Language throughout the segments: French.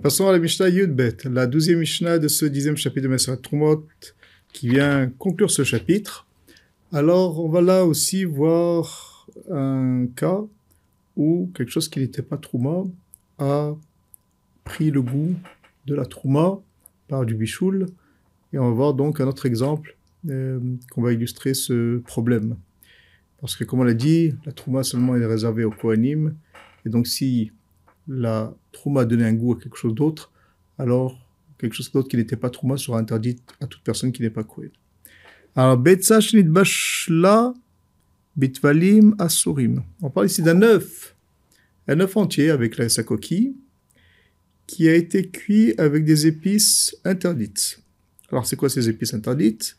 Passons à la Mishnah Yudbet, la douzième Mishnah de ce dixième chapitre de Mesrat Trumot, qui vient conclure ce chapitre. Alors, on va là aussi voir un cas où quelque chose qui n'était pas Trouma a pris le goût de la Trouma par du bichoul. Et on va voir donc un autre exemple euh, qu'on va illustrer ce problème. Parce que, comme on l'a dit, la Trouma seulement est réservée aux Kohanim. Et donc, si la Trouma donnait un goût à quelque chose d'autre, alors quelque chose d'autre qui n'était pas Trouma sera interdit à toute personne qui n'est pas Kohen. Alors, Betsa Bashla Bitvalim Asurim. On parle ici d'un œuf, un œuf entier avec la, sa coquille, qui a été cuit avec des épices interdites. Alors, c'est quoi ces épices interdites?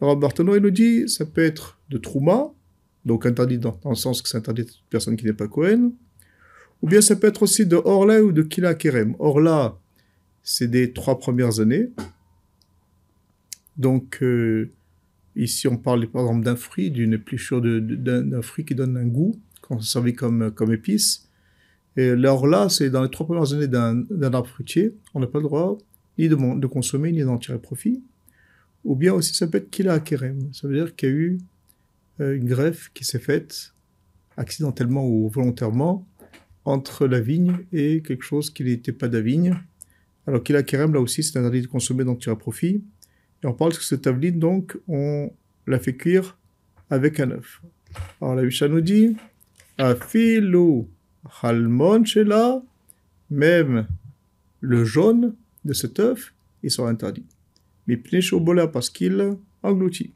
Alors, Bartono, il nous dit, ça peut être de Trouma, donc interdit dans, le sens que c'est interdit à toute personne qui n'est pas Kohen, ou bien ça peut être aussi de Orla ou de Kila Kerem. Orla, c'est des trois premières années. Donc, euh, ici, on parle par exemple d'un fruit, d'une épluchure d'un fruit qui donne un goût, qu'on servi comme, comme épice. Et l'orla, c'est dans les trois premières années d'un arbre fruitier. On n'a pas le droit ni de, de consommer, ni d'en tirer profit. Ou bien aussi, ça peut être Kila Kerem. Ça veut dire qu'il y a eu euh, une greffe qui s'est faite accidentellement ou volontairement entre la vigne et quelque chose qui n'était pas de la vigne. Alors qu'il a kerem, là aussi, c'est interdit de consommer, donc tirer profit. Et on parle que cette taveline, donc, on l'a fait cuire avec un œuf. Alors la Misha nous dit, Afilu halmon shela, même le jaune de cet œuf, il sera interdit. Mais bola parce qu'il engloutit.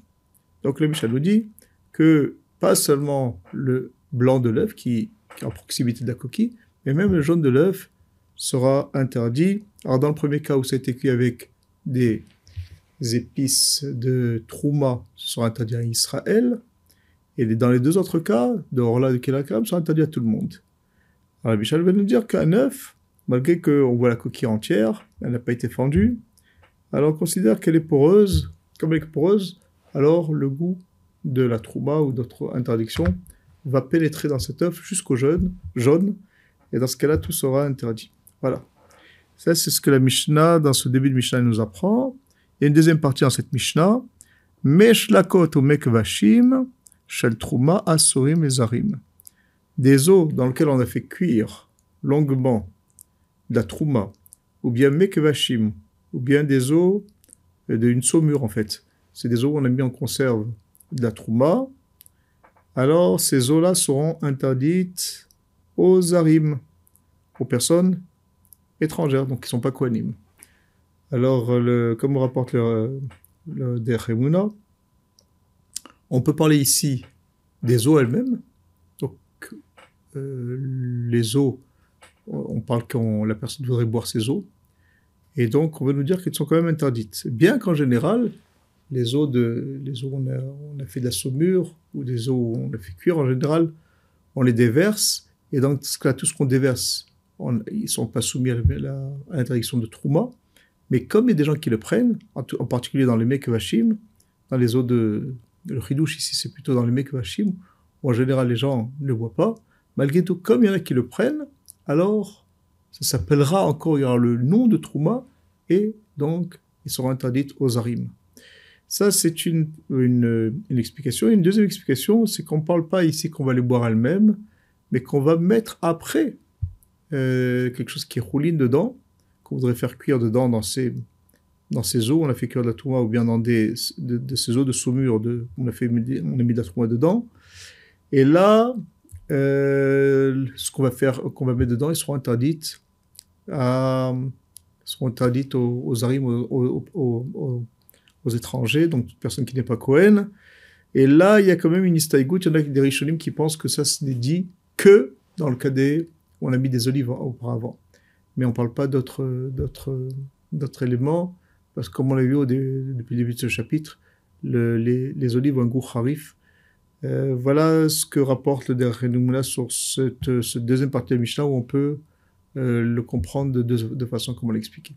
Donc le Misha nous dit que pas seulement le blanc de l'œuf qui en proximité de la coquille, mais même le jaune de l'œuf sera interdit. Alors dans le premier cas où ça a été cuit avec des épices de trouma, ce sera interdit à Israël. Et dans les deux autres cas, de Orla de Kelakam, sera interdit à tout le monde. Alors la Bichal va nous dire qu'un œuf, malgré qu'on voit la coquille entière, elle n'a pas été fendue, alors on considère qu'elle est poreuse. Comme elle est poreuse, alors le goût de la trouma ou d'autres interdictions va pénétrer dans cet œuf jusqu'au jaune, jaune, et dans ce cas-là, tout sera interdit. Voilà. Ça, c'est ce que la Mishnah, dans ce début de Mishnah, nous apprend. Il y a une deuxième partie dans cette Mishnah. Meshlakot ou mekvashim, shel truma asurim et zarim. Des eaux dans lesquelles on a fait cuire longuement la trouma, ou bien mekvashim, ou bien des eaux d'une saumure en fait. C'est des eaux qu'on a mis en conserve de la trouma, alors ces eaux-là seront interdites aux arim, aux personnes étrangères, donc qui ne sont pas kohanim. Alors, comme rapporte le, le on peut parler ici des eaux elles-mêmes. Donc, euh, les eaux, on parle quand la personne voudrait boire ces eaux. Et donc, on veut nous dire qu'elles sont quand même interdites. Bien qu'en général, les eaux de les eaux on a fait de la saumure ou des eaux on a fait cuire en général on les déverse et cas tout ce qu'on déverse on, ils sont pas soumis à l'interdiction de trouma mais comme il y a des gens qui le prennent en, particulier dans les mekvashim dans les eaux de, le ridouche ici c'est plutôt dans les mekvashim où en général les gens ne le voient pas malgré tout comme il y en a qui le prennent alors ça s'appellera encore il y aura le nom de trouma et donc ils seront interdits aux arim ça, c'est une, une, explication. Une deuxième explication, c'est qu'on ne parle pas ici qu'on va les boire elles-mêmes, mais qu'on va mettre après euh, quelque chose qui rouline dedans, qu'on voudrait faire cuire dedans dans ces, dans ces eaux. On a fait cuire de la touma ou bien dans des, de, ces eaux de saumure. On, a fait, on a mis de la touma dedans. Et là, euh, ce qu'on va faire, qu'on va mettre dedans, ils seront interdites à, seront interdites aux, aux aux étrangers, donc toute personne qui n'est pas Cohen. Et là, il y a quand même une istaïgout. Il y en a des Rishonim qui pensent que ça se dit que dans le cas des, on a mis des olives auparavant. Mais on ne parle pas d'autres, éléments, parce que comme on l'a vu au depuis le début de ce chapitre, les, olives ont un goût harif. Euh, voilà ce que rapporte le Derech sur cette, deuxième partie de Mishnah où on peut euh, le comprendre de, de, de façon comme on l'a expliqué.